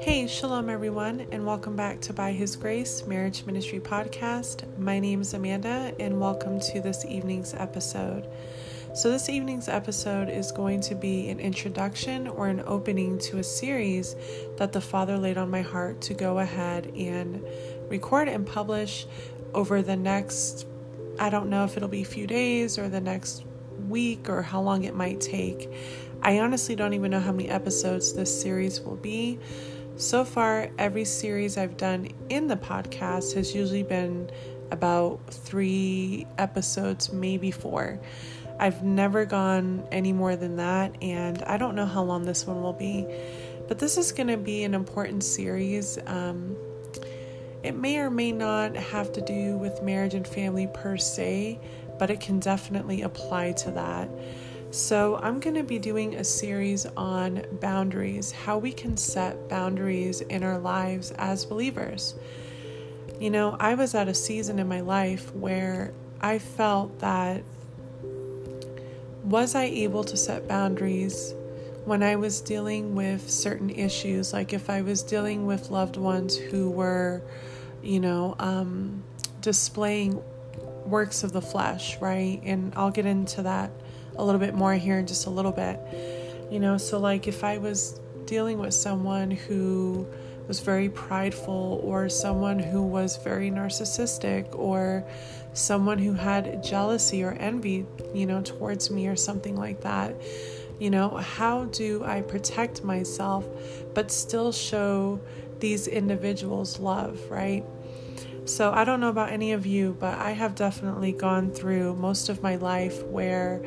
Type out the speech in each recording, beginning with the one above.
Hey, shalom everyone, and welcome back to By His Grace Marriage Ministry Podcast. My name is Amanda, and welcome to this evening's episode. So, this evening's episode is going to be an introduction or an opening to a series that the Father laid on my heart to go ahead and record and publish over the next, I don't know if it'll be a few days or the next week or how long it might take. I honestly don't even know how many episodes this series will be. So far, every series I've done in the podcast has usually been about three episodes, maybe four. I've never gone any more than that, and I don't know how long this one will be. But this is going to be an important series. Um, it may or may not have to do with marriage and family per se, but it can definitely apply to that. So, I'm going to be doing a series on boundaries, how we can set boundaries in our lives as believers. You know, I was at a season in my life where I felt that was I able to set boundaries when I was dealing with certain issues, like if I was dealing with loved ones who were, you know, um, displaying works of the flesh, right? And I'll get into that a little bit more here in just a little bit. You know, so like if I was dealing with someone who was very prideful or someone who was very narcissistic or someone who had jealousy or envy, you know, towards me or something like that. You know, how do I protect myself but still show these individuals love, right? So, I don't know about any of you, but I have definitely gone through most of my life where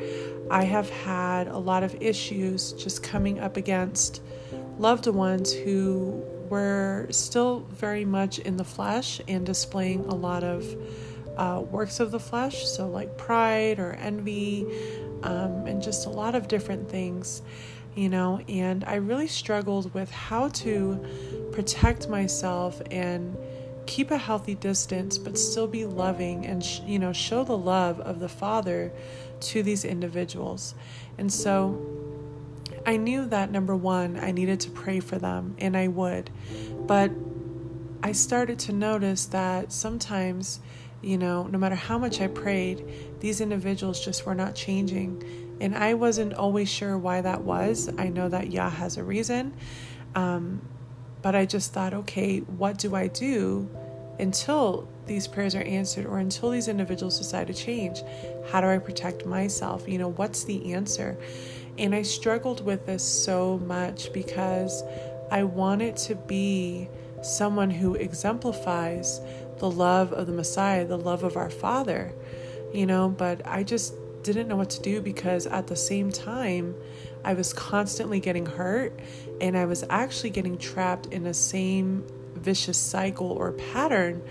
I have had a lot of issues just coming up against loved ones who were still very much in the flesh and displaying a lot of uh, works of the flesh, so like pride or envy, um, and just a lot of different things, you know. And I really struggled with how to protect myself and keep a healthy distance, but still be loving and, sh- you know, show the love of the Father to these individuals. And so I knew that number one, I needed to pray for them, and I would. But I started to notice that sometimes, you know, no matter how much I prayed, these individuals just were not changing. And I wasn't always sure why that was. I know that Yah has a reason. Um, but I just thought, okay, what do I do until these prayers are answered or until these individuals decide to change? How do I protect myself? You know, what's the answer? And I struggled with this so much because I wanted to be someone who exemplifies the love of the Messiah, the love of our Father, you know, but I just didn't know what to do because at the same time, I was constantly getting hurt and I was actually getting trapped in a same vicious cycle or pattern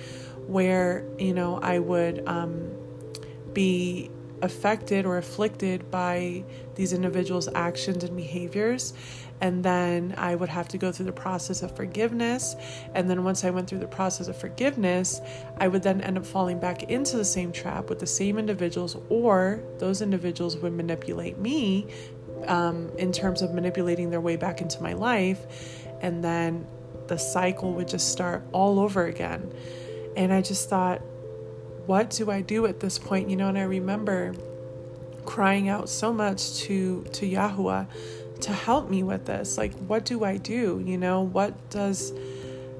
where, you know, I would um, be affected or afflicted by these individuals' actions and behaviors. And then I would have to go through the process of forgiveness. And then once I went through the process of forgiveness, I would then end up falling back into the same trap with the same individuals, or those individuals would manipulate me um, in terms of manipulating their way back into my life. And then the cycle would just start all over again. And I just thought, what do I do at this point? You know, and I remember crying out so much to to Yahuwah to help me with this. Like, what do I do? You know, what does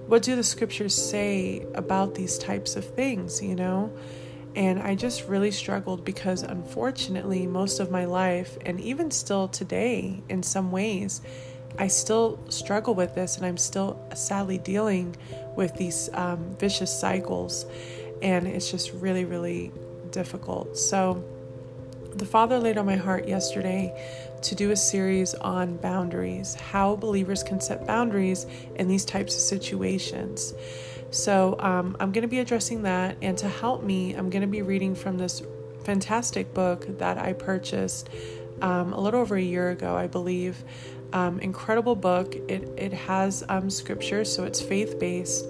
what do the scriptures say about these types of things, you know? And I just really struggled because unfortunately, most of my life, and even still today in some ways, I still struggle with this and I'm still sadly dealing with these um, vicious cycles and it's just really, really difficult. So, the Father laid on my heart yesterday to do a series on boundaries, how believers can set boundaries in these types of situations. So, um, I'm going to be addressing that, and to help me, I'm going to be reading from this fantastic book that I purchased um, a little over a year ago, I believe. Um, incredible book. It it has um, scripture, so it's faith based,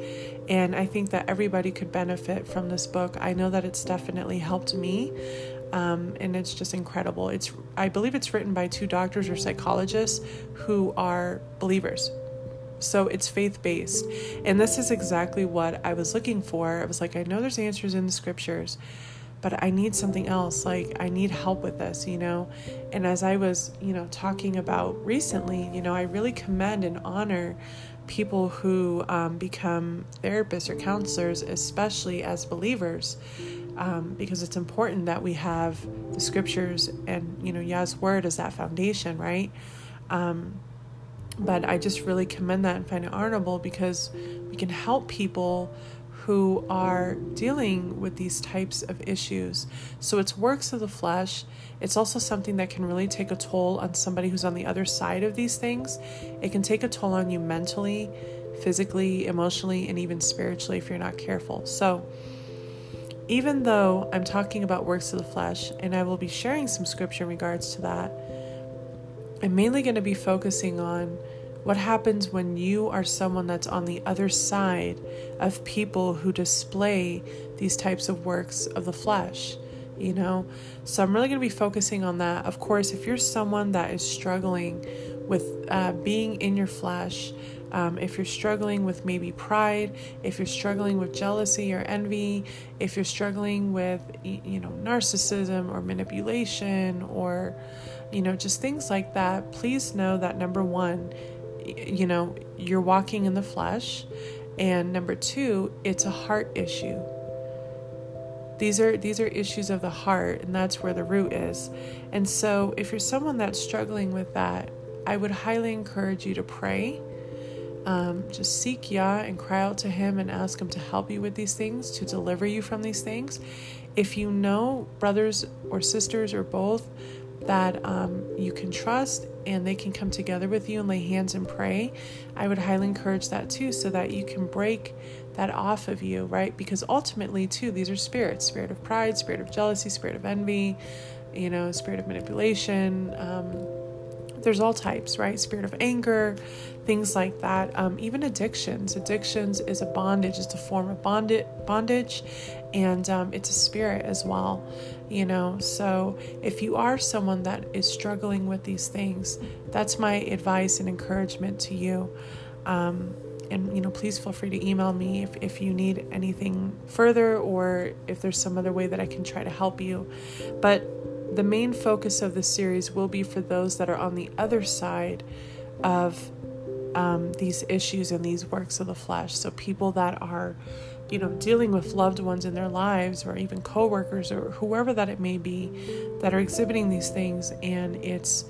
and I think that everybody could benefit from this book. I know that it's definitely helped me. Um, and it's just incredible. It's I believe it's written by two doctors or psychologists who are believers. So it's faith based. And this is exactly what I was looking for. I was like, I know there's answers in the scriptures, but I need something else. Like, I need help with this, you know? And as I was, you know, talking about recently, you know, I really commend and honor people who um, become therapists or counselors, especially as believers. Um, because it's important that we have the scriptures and you know Yah's word as that foundation, right? Um, but I just really commend that and find it honorable because we can help people who are dealing with these types of issues. So it's works of the flesh. It's also something that can really take a toll on somebody who's on the other side of these things. It can take a toll on you mentally, physically, emotionally, and even spiritually if you're not careful. So even though I'm talking about works of the flesh, and I will be sharing some scripture in regards to that, I'm mainly going to be focusing on what happens when you are someone that's on the other side of people who display these types of works of the flesh? You know, so I'm really going to be focusing on that. Of course, if you're someone that is struggling with uh, being in your flesh, um, if you're struggling with maybe pride, if you're struggling with jealousy or envy, if you're struggling with, you know, narcissism or manipulation or, you know, just things like that, please know that number one, you know, you're walking in the flesh. And number two, it's a heart issue. These are these are issues of the heart, and that's where the root is. And so, if you're someone that's struggling with that, I would highly encourage you to pray. Um, just seek Yah and cry out to Him and ask Him to help you with these things, to deliver you from these things. If you know brothers or sisters or both that um, you can trust and they can come together with you and lay hands and pray, I would highly encourage that too, so that you can break that off of you, right? Because ultimately, too, these are spirits spirit of pride, spirit of jealousy, spirit of envy, you know, spirit of manipulation. Um, there's all types, right? Spirit of anger, things like that. Um, even addictions. Addictions is a bondage, it's a form of bondage, bondage and um, it's a spirit as well, you know. So if you are someone that is struggling with these things, that's my advice and encouragement to you. Um, and you know please feel free to email me if, if you need anything further or if there's some other way that i can try to help you but the main focus of the series will be for those that are on the other side of um, these issues and these works of the flesh. So people that are, you know, dealing with loved ones in their lives, or even coworkers, or whoever that it may be, that are exhibiting these things, and it's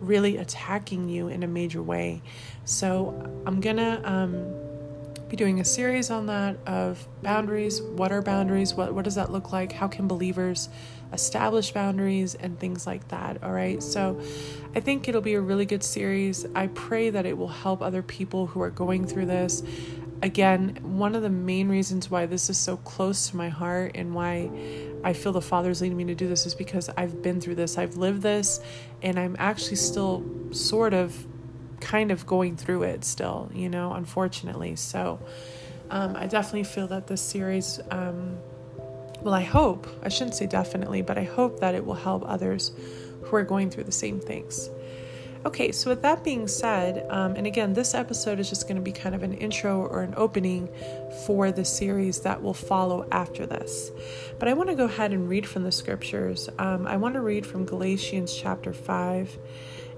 really attacking you in a major way. So I'm gonna. Um, be doing a series on that of boundaries. What are boundaries? What what does that look like? How can believers establish boundaries and things like that. All right. So I think it'll be a really good series. I pray that it will help other people who are going through this. Again, one of the main reasons why this is so close to my heart and why I feel the Father's leading me to do this is because I've been through this, I've lived this, and I'm actually still sort of kind of going through it still, you know, unfortunately. So um, I definitely feel that this series. Um, well, I hope, I shouldn't say definitely, but I hope that it will help others who are going through the same things. Okay, so with that being said, um, and again, this episode is just going to be kind of an intro or an opening for the series that will follow after this. But I want to go ahead and read from the scriptures. Um, I want to read from Galatians chapter 5,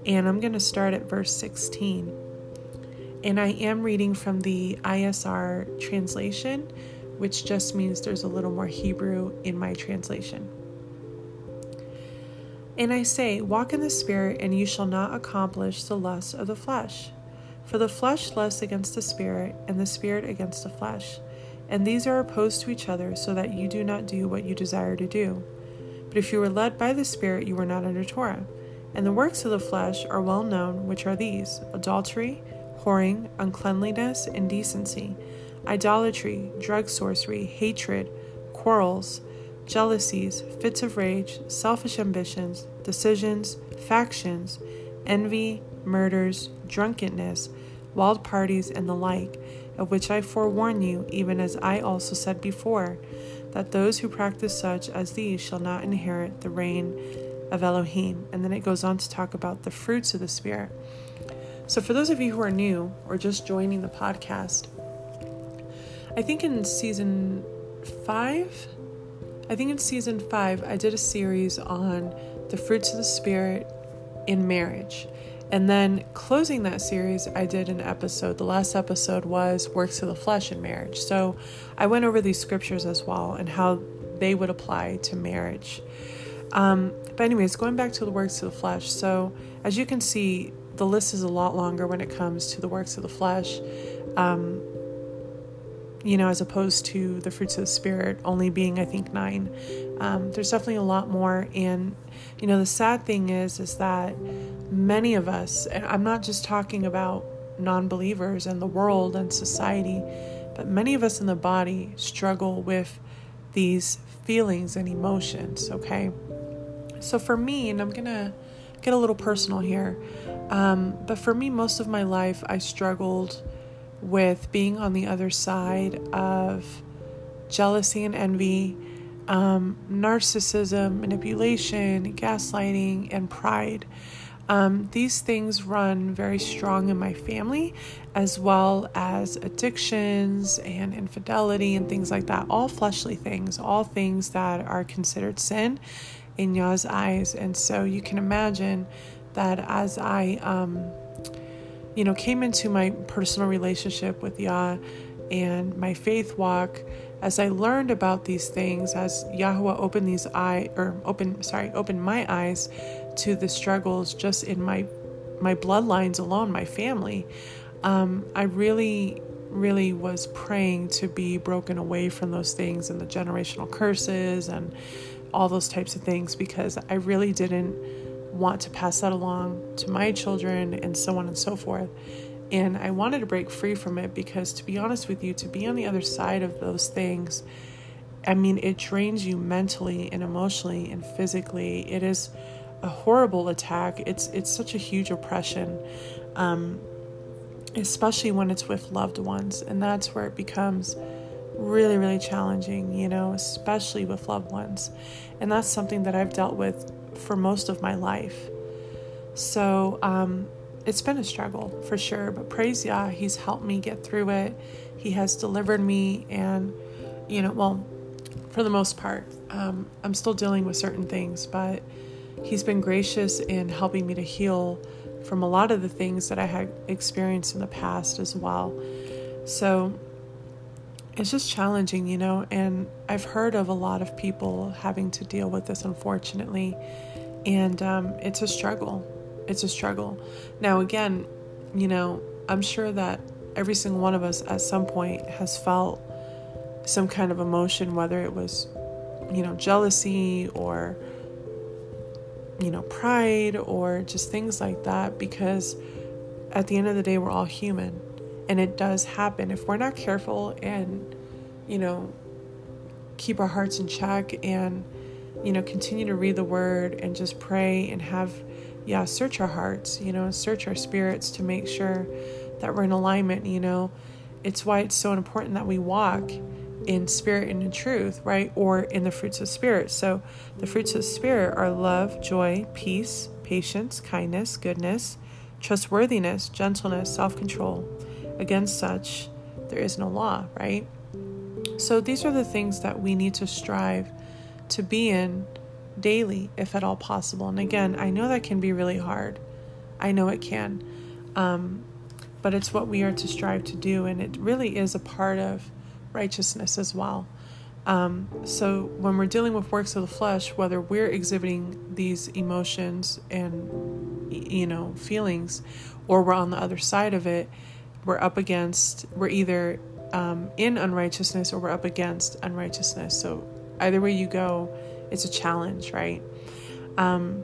and I'm going to start at verse 16. And I am reading from the ISR translation which just means there's a little more Hebrew in my translation. And I say, Walk in the Spirit, and you shall not accomplish the lusts of the flesh. For the flesh lusts against the Spirit, and the Spirit against the flesh. And these are opposed to each other, so that you do not do what you desire to do. But if you were led by the Spirit, you were not under Torah. And the works of the flesh are well known, which are these adultery, whoring, uncleanliness, indecency idolatry, drug sorcery, hatred, quarrels, jealousies, fits of rage, selfish ambitions, decisions, factions, envy, murders, drunkenness, wild parties, and the like, of which I forewarn you, even as I also said before. that those who practice such as these shall not inherit the reign of Elohim. And then it goes on to talk about the fruits of the Spirit. So, for those of you who are new or just joining the podcast, I think in season five, I think in season five, I did a series on the fruits of the Spirit in marriage. And then closing that series, I did an episode. The last episode was Works of the Flesh in Marriage. So I went over these scriptures as well and how they would apply to marriage. Um, but, anyways, going back to the works of the flesh. So, as you can see, the list is a lot longer when it comes to the works of the flesh. Um, you know, as opposed to the fruits of the spirit only being, I think, nine. Um, there's definitely a lot more. And, you know, the sad thing is, is that many of us, and I'm not just talking about non believers and the world and society, but many of us in the body struggle with these feelings and emotions, okay? So for me, and I'm gonna get a little personal here, um, but for me, most of my life, I struggled with being on the other side of jealousy and envy, um, narcissism, manipulation, gaslighting, and pride. Um, these things run very strong in my family, as well as addictions and infidelity and things like that. All fleshly things, all things that are considered sin in Yah's eyes. And so you can imagine that as I, um, you know, came into my personal relationship with Yah and my faith walk, as I learned about these things, as Yahweh opened these eye or open, sorry, opened my eyes to the struggles just in my my bloodlines alone, my family, um, I really, really was praying to be broken away from those things and the generational curses and all those types of things because I really didn't want to pass that along to my children and so on and so forth. And I wanted to break free from it because, to be honest with you, to be on the other side of those things, I mean, it drains you mentally and emotionally and physically. It is a horrible attack. It's it's such a huge oppression, um, especially when it's with loved ones, and that's where it becomes really really challenging. You know, especially with loved ones, and that's something that I've dealt with for most of my life. So um, it's been a struggle for sure, but praise Yah, He's helped me get through it. He has delivered me, and you know, well, for the most part, um, I'm still dealing with certain things, but He's been gracious in helping me to heal from a lot of the things that I had experienced in the past as well. So it's just challenging, you know, and I've heard of a lot of people having to deal with this, unfortunately, and um, it's a struggle. It's a struggle. Now, again, you know, I'm sure that every single one of us at some point has felt some kind of emotion, whether it was, you know, jealousy or you know, pride or just things like that because at the end of the day, we're all human and it does happen. If we're not careful and, you know, keep our hearts in check and, you know, continue to read the word and just pray and have, yeah, search our hearts, you know, search our spirits to make sure that we're in alignment, you know. It's why it's so important that we walk in spirit and in truth, right? Or in the fruits of spirit. So the fruits of spirit are love, joy, peace, patience, kindness, goodness, trustworthiness, gentleness, self control. Against such, there is no law, right? So these are the things that we need to strive to be in daily, if at all possible. And again, I know that can be really hard. I know it can. Um, but it's what we are to strive to do. And it really is a part of righteousness as well. Um, so when we're dealing with works of the flesh, whether we're exhibiting these emotions and you know feelings, or we're on the other side of it, we're up against we're either um, in unrighteousness or we're up against unrighteousness. So either way you go, it's a challenge, right? Um,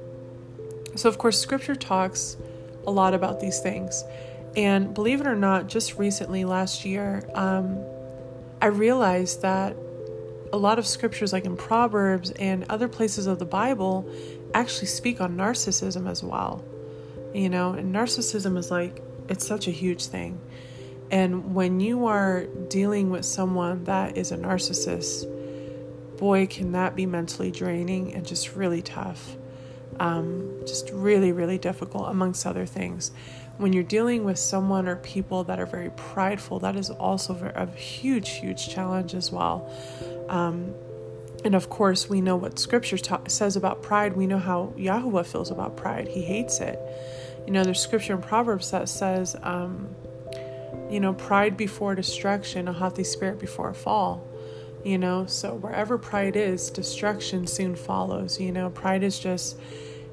so of course, Scripture talks a lot about these things, and believe it or not, just recently last year. Um, I realized that a lot of scriptures, like in Proverbs and other places of the Bible, actually speak on narcissism as well. You know, and narcissism is like, it's such a huge thing. And when you are dealing with someone that is a narcissist, boy, can that be mentally draining and just really tough. Um, just really, really difficult, amongst other things. When you're dealing with someone or people that are very prideful, that is also a huge, huge challenge as well. Um, and of course, we know what Scripture ta- says about pride. We know how Yahweh feels about pride. He hates it. You know, there's Scripture in Proverbs that says, um, you know, pride before destruction, a haughty spirit before a fall. You know, so wherever pride is, destruction soon follows. You know, pride is just,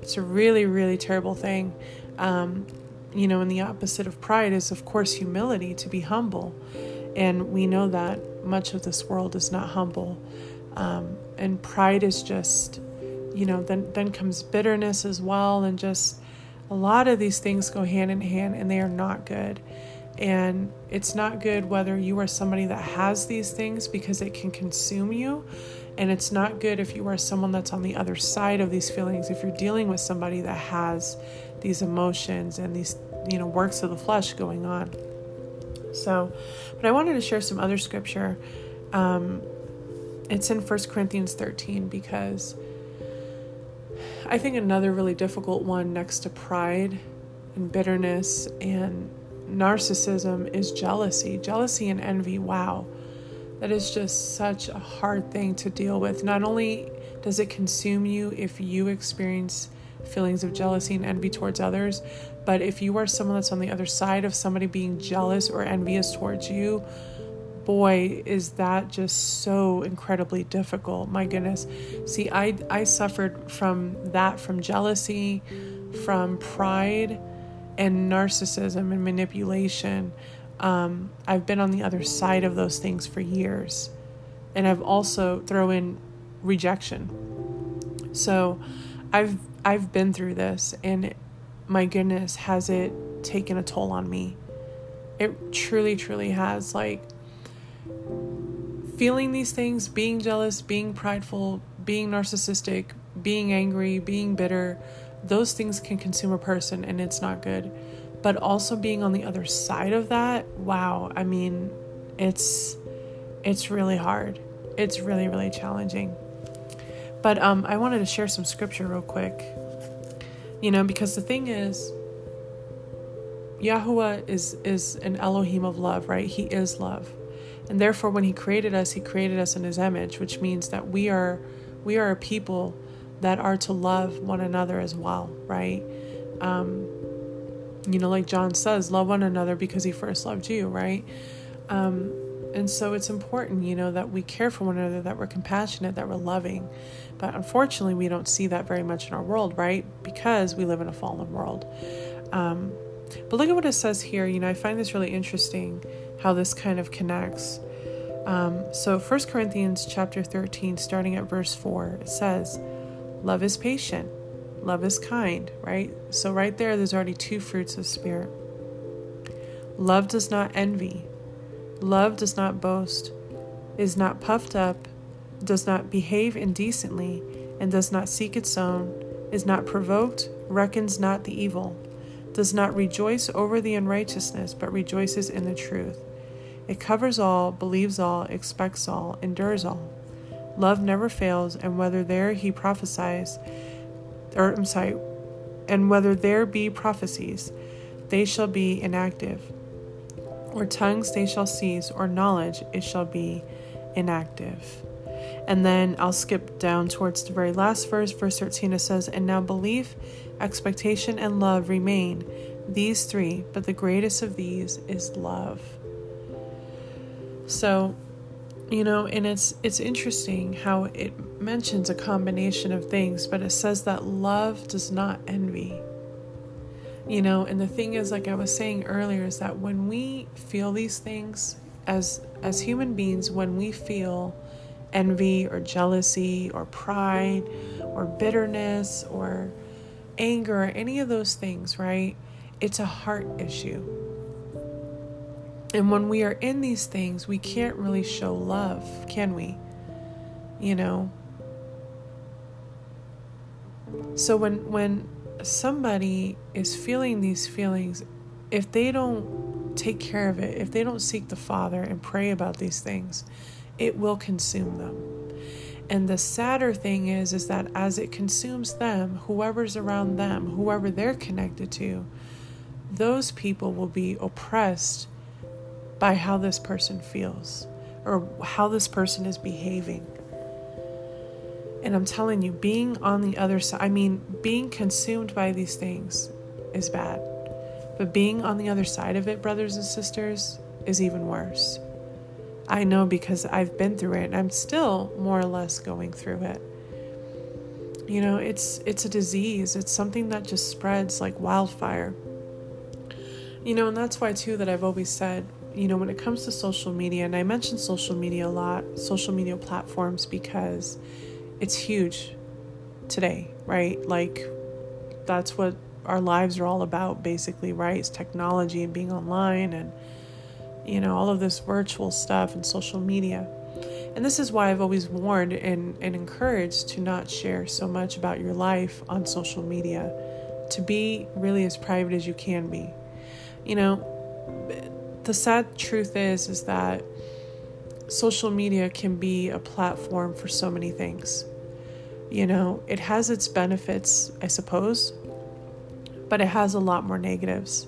it's a really, really terrible thing. Um, you know, and the opposite of pride is, of course, humility, to be humble. And we know that much of this world is not humble. Um, and pride is just, you know, then, then comes bitterness as well. And just a lot of these things go hand in hand and they are not good. And it's not good whether you are somebody that has these things because it can consume you. And it's not good if you are someone that's on the other side of these feelings. If you're dealing with somebody that has these emotions and these, you know, works of the flesh going on. So, but I wanted to share some other scripture. Um, it's in 1 Corinthians 13 because I think another really difficult one next to pride and bitterness and narcissism is jealousy. Jealousy and envy, wow. That is just such a hard thing to deal with. Not only does it consume you if you experience feelings of jealousy and envy towards others, but if you are someone that's on the other side of somebody being jealous or envious towards you, boy, is that just so incredibly difficult. My goodness. See, I I suffered from that from jealousy, from pride, and narcissism and manipulation. Um, I've been on the other side of those things for years. And I've also throw in rejection. So I've I've been through this and my goodness has it taken a toll on me. It truly truly has like feeling these things, being jealous, being prideful, being narcissistic, being angry, being bitter, those things can consume a person and it's not good. But also being on the other side of that, wow, I mean, it's it's really hard. It's really really challenging. But um I wanted to share some scripture real quick. You know, because the thing is Yahweh is is an Elohim of love, right? He is love. And therefore when he created us, he created us in his image, which means that we are we are a people that are to love one another as well, right? Um, you know, like John says, love one another because he first loved you, right? Um, and so it's important, you know, that we care for one another, that we're compassionate, that we're loving. But unfortunately, we don't see that very much in our world, right? Because we live in a fallen world. Um, but look at what it says here. You know, I find this really interesting how this kind of connects. Um, so, 1 Corinthians chapter 13, starting at verse 4, it says, Love is patient. Love is kind, right? So, right there, there's already two fruits of spirit. Love does not envy. Love does not boast, is not puffed up, does not behave indecently, and does not seek its own, is not provoked, reckons not the evil, does not rejoice over the unrighteousness, but rejoices in the truth. It covers all, believes all, expects all, endures all. Love never fails, and whether there he prophesies, or I'm sorry, and whether there be prophecies, they shall be inactive, or tongues they shall cease, or knowledge it shall be inactive. And then I'll skip down towards the very last verse, verse 13. It says, And now belief, expectation, and love remain, these three, but the greatest of these is love. So, you know and it's it's interesting how it mentions a combination of things but it says that love does not envy. You know and the thing is like i was saying earlier is that when we feel these things as as human beings when we feel envy or jealousy or pride or bitterness or anger or any of those things right it's a heart issue and when we are in these things, we can't really show love, can we? You know? So when when somebody is feeling these feelings, if they don't take care of it, if they don't seek the Father and pray about these things, it will consume them. And the sadder thing is is that as it consumes them, whoever's around them, whoever they're connected to, those people will be oppressed by how this person feels or how this person is behaving. And I'm telling you, being on the other side, I mean, being consumed by these things is bad. But being on the other side of it, brothers and sisters, is even worse. I know because I've been through it and I'm still more or less going through it. You know, it's it's a disease. It's something that just spreads like wildfire. You know, and that's why too that I've always said, you know, when it comes to social media, and I mention social media a lot, social media platforms because it's huge today, right? Like that's what our lives are all about basically, right? It's technology and being online and you know, all of this virtual stuff and social media. And this is why I've always warned and, and encouraged to not share so much about your life on social media, to be really as private as you can be. You know, the sad truth is is that social media can be a platform for so many things. You know, it has its benefits, I suppose, but it has a lot more negatives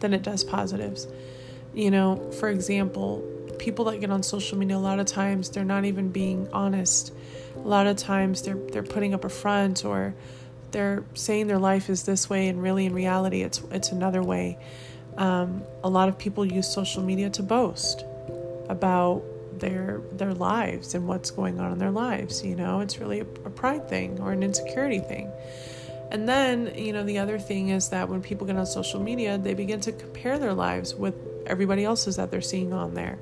than it does positives. You know, for example, people that get on social media a lot of times they're not even being honest. A lot of times they're they're putting up a front or they're saying their life is this way and really in reality it's it's another way. Um, a lot of people use social media to boast about their their lives and what's going on in their lives you know? It's really a, a pride thing or an insecurity thing. And then you know the other thing is that when people get on social media they begin to compare their lives with everybody else's that they're seeing on there.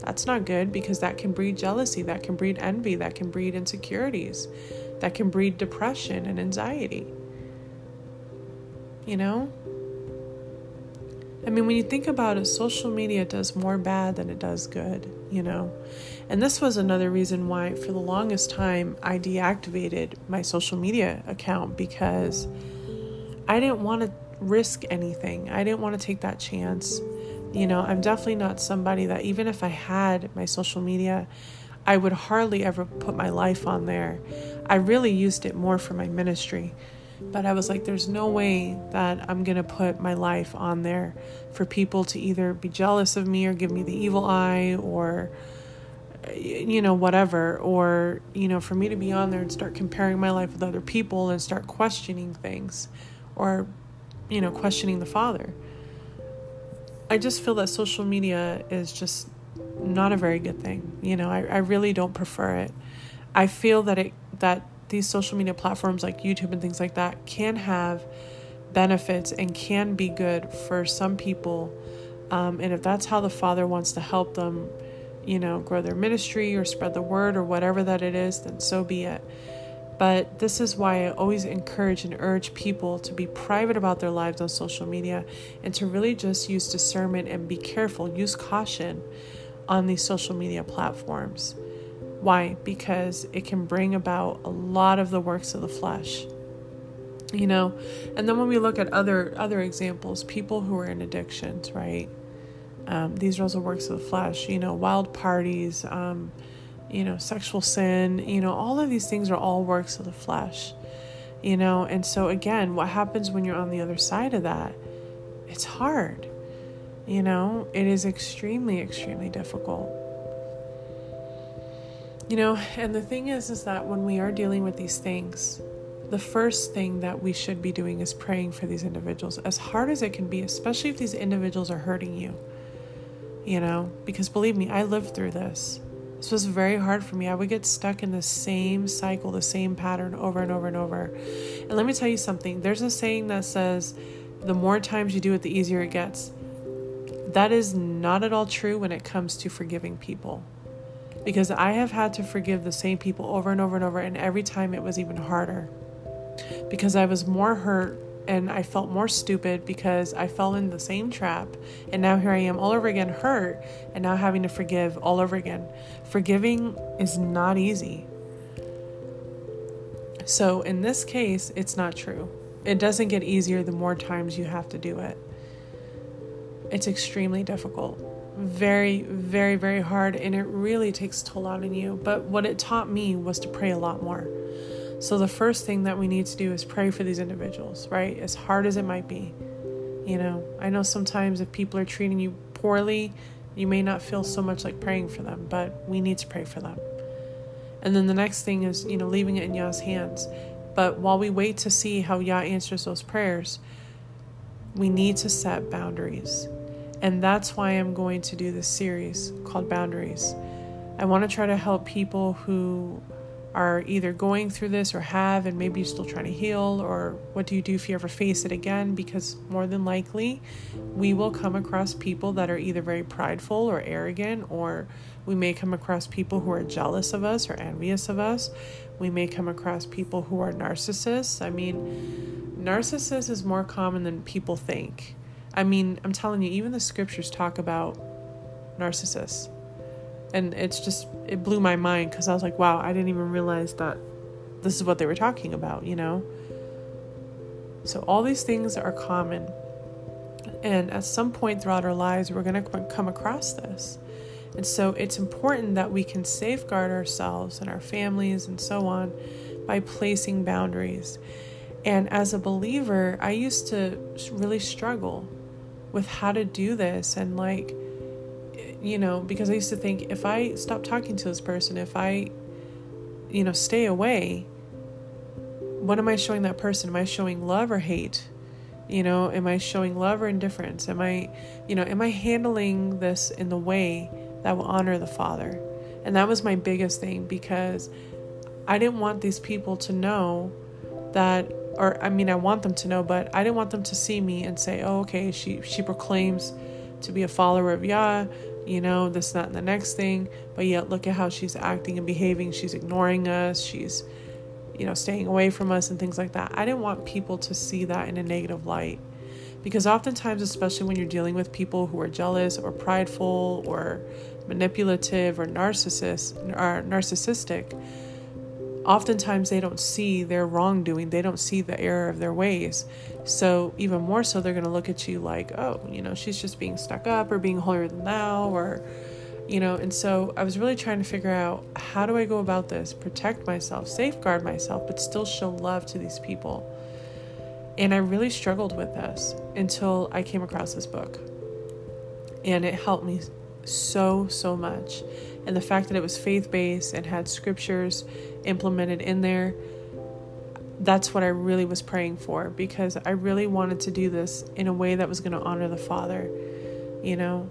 That's not good because that can breed jealousy that can breed envy that can breed insecurities that can breed depression and anxiety. You know I mean, when you think about it, social media does more bad than it does good, you know? And this was another reason why, for the longest time, I deactivated my social media account because I didn't want to risk anything. I didn't want to take that chance. You know, I'm definitely not somebody that, even if I had my social media, I would hardly ever put my life on there. I really used it more for my ministry. But I was like, there's no way that I'm going to put my life on there for people to either be jealous of me or give me the evil eye or, you know, whatever. Or, you know, for me to be on there and start comparing my life with other people and start questioning things or, you know, questioning the Father. I just feel that social media is just not a very good thing. You know, I, I really don't prefer it. I feel that it that these social media platforms like YouTube and things like that can have benefits and can be good for some people. Um, and if that's how the Father wants to help them, you know, grow their ministry or spread the word or whatever that it is, then so be it. But this is why I always encourage and urge people to be private about their lives on social media and to really just use discernment and be careful, use caution on these social media platforms. Why? Because it can bring about a lot of the works of the flesh. You know, and then when we look at other other examples, people who are in addictions, right? Um, these are also works of the flesh. You know, wild parties, um, you know, sexual sin. You know, all of these things are all works of the flesh. You know, and so again, what happens when you're on the other side of that? It's hard. You know, it is extremely, extremely difficult. You know, and the thing is, is that when we are dealing with these things, the first thing that we should be doing is praying for these individuals, as hard as it can be, especially if these individuals are hurting you. You know, because believe me, I lived through this. This was very hard for me. I would get stuck in the same cycle, the same pattern over and over and over. And let me tell you something there's a saying that says, the more times you do it, the easier it gets. That is not at all true when it comes to forgiving people because I have had to forgive the same people over and over and over, and every time it was even harder because I was more hurt and I felt more stupid because I fell in the same trap. And now here I am all over again, hurt, and now having to forgive all over again. Forgiving is not easy. So in this case, it's not true. It doesn't get easier the more times you have to do it. It's extremely difficult. Very, very, very hard, and it really takes a toll out on you. But what it taught me was to pray a lot more. So, the first thing that we need to do is pray for these individuals, right? As hard as it might be. You know, I know sometimes if people are treating you poorly, you may not feel so much like praying for them, but we need to pray for them. And then the next thing is, you know, leaving it in Yah's hands. But while we wait to see how Yah answers those prayers, we need to set boundaries. And that's why I'm going to do this series called Boundaries. I want to try to help people who are either going through this or have, and maybe you're still trying to heal, or what do you do if you ever face it again? Because more than likely, we will come across people that are either very prideful or arrogant, or we may come across people who are jealous of us or envious of us. We may come across people who are narcissists. I mean, narcissist is more common than people think. I mean, I'm telling you, even the scriptures talk about narcissists and it's just it blew my mind because I was like, wow, I didn't even realize that this is what they were talking about, you know. So all these things are common, and at some point throughout our lives, we're going to come across this. And so it's important that we can safeguard ourselves and our families and so on by placing boundaries. And as a believer, I used to really struggle with how to do this and like you know, because I used to think if I stop talking to this person, if I, you know, stay away, what am I showing that person? Am I showing love or hate? You know, am I showing love or indifference? Am I, you know, am I handling this in the way that will honor the Father? And that was my biggest thing because I didn't want these people to know that or I mean I want them to know, but I didn't want them to see me and say, "Oh, okay, she she proclaims to be a follower of Yah you know, this, that, and the next thing. But yet, look at how she's acting and behaving. She's ignoring us. She's, you know, staying away from us and things like that. I didn't want people to see that in a negative light. Because oftentimes, especially when you're dealing with people who are jealous or prideful or manipulative or narcissist or narcissistic, oftentimes they don't see their wrongdoing, they don't see the error of their ways. So, even more so, they're going to look at you like, oh, you know, she's just being stuck up or being holier than thou, or, you know. And so, I was really trying to figure out how do I go about this, protect myself, safeguard myself, but still show love to these people. And I really struggled with this until I came across this book. And it helped me so, so much. And the fact that it was faith based and had scriptures implemented in there, that's what I really was praying for because I really wanted to do this in a way that was going to honor the Father, you know?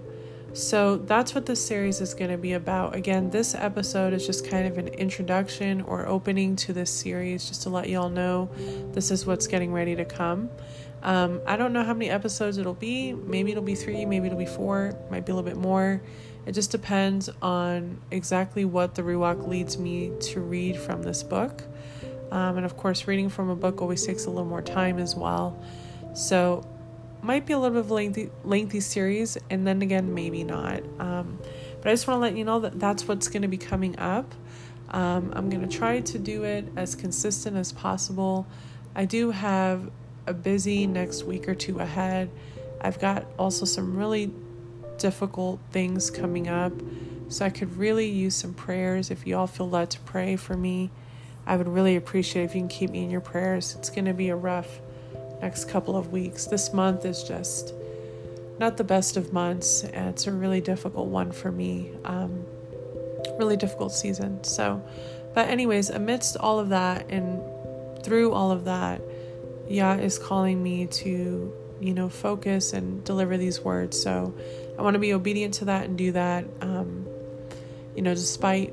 So that's what this series is going to be about. Again, this episode is just kind of an introduction or opening to this series, just to let y'all know this is what's getting ready to come. Um, I don't know how many episodes it'll be. Maybe it'll be three, maybe it'll be four, might be a little bit more. It just depends on exactly what the Ruach leads me to read from this book. Um, and of course, reading from a book always takes a little more time as well. So, might be a little bit of a lengthy, lengthy series, and then again, maybe not. Um, but I just want to let you know that that's what's going to be coming up. Um, I'm going to try to do it as consistent as possible. I do have a busy next week or two ahead. I've got also some really difficult things coming up. So I could really use some prayers. If you all feel led to pray for me, I would really appreciate if you can keep me in your prayers. It's going to be a rough next couple of weeks. This month is just not the best of months. It's a really difficult one for me. Um, really difficult season. So, but, anyways, amidst all of that and through all of that, Yah is calling me to, you know, focus and deliver these words. So, I want to be obedient to that and do that. Um, you know, despite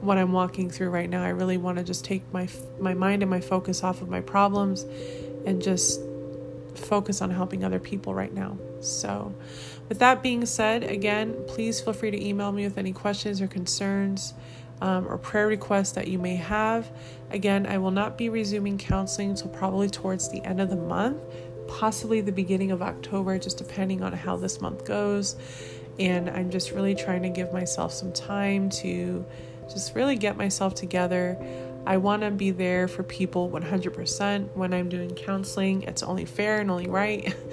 what I'm walking through right now, I really want to just take my my mind and my focus off of my problems and just focus on helping other people right now. So, with that being said, again, please feel free to email me with any questions or concerns um, or prayer requests that you may have. Again, I will not be resuming counseling until probably towards the end of the month possibly the beginning of October, just depending on how this month goes. And I'm just really trying to give myself some time to just really get myself together. I want to be there for people 100% when I'm doing counseling. It's only fair and only right.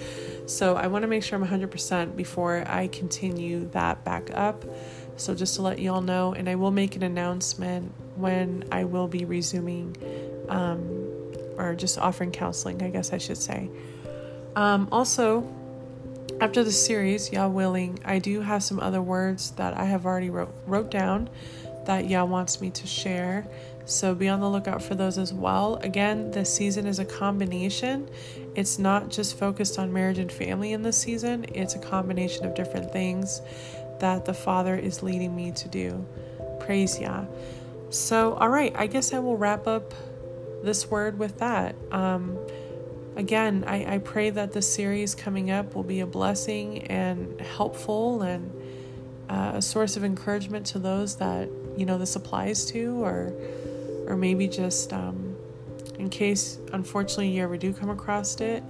So I want to make sure I'm 100% before I continue that back up. So just to let you all know, and I will make an announcement when I will be resuming um, or just offering counseling, I guess I should say. Um, also, after the series, Yah willing, I do have some other words that I have already wrote, wrote down that Yah wants me to share. So be on the lookout for those as well. Again, this season is a combination. It's not just focused on marriage and family in this season, it's a combination of different things that the Father is leading me to do. Praise Yah. So, all right, I guess I will wrap up this word with that. Um, again, I, I pray that the series coming up will be a blessing and helpful and uh, a source of encouragement to those that you know this applies to, or or maybe just um, in case unfortunately you ever do come across it.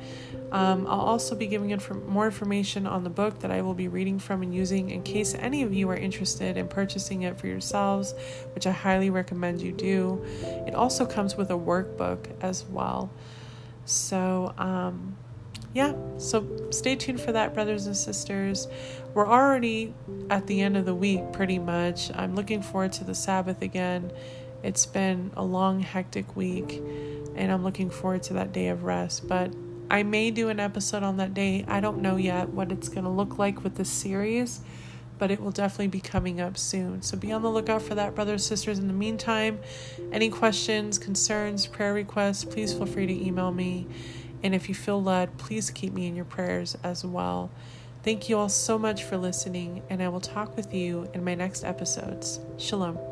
Um, I'll also be giving inf- more information on the book that I will be reading from and using in case any of you are interested in purchasing it for yourselves, which I highly recommend you do. It also comes with a workbook as well. So, um, yeah, so stay tuned for that, brothers and sisters. We're already at the end of the week, pretty much. I'm looking forward to the Sabbath again. It's been a long, hectic week, and I'm looking forward to that day of rest. But I may do an episode on that day. I don't know yet what it's going to look like with this series, but it will definitely be coming up soon. So be on the lookout for that, brothers sisters. In the meantime, any questions, concerns, prayer requests, please feel free to email me. And if you feel led, please keep me in your prayers as well. Thank you all so much for listening, and I will talk with you in my next episodes. Shalom.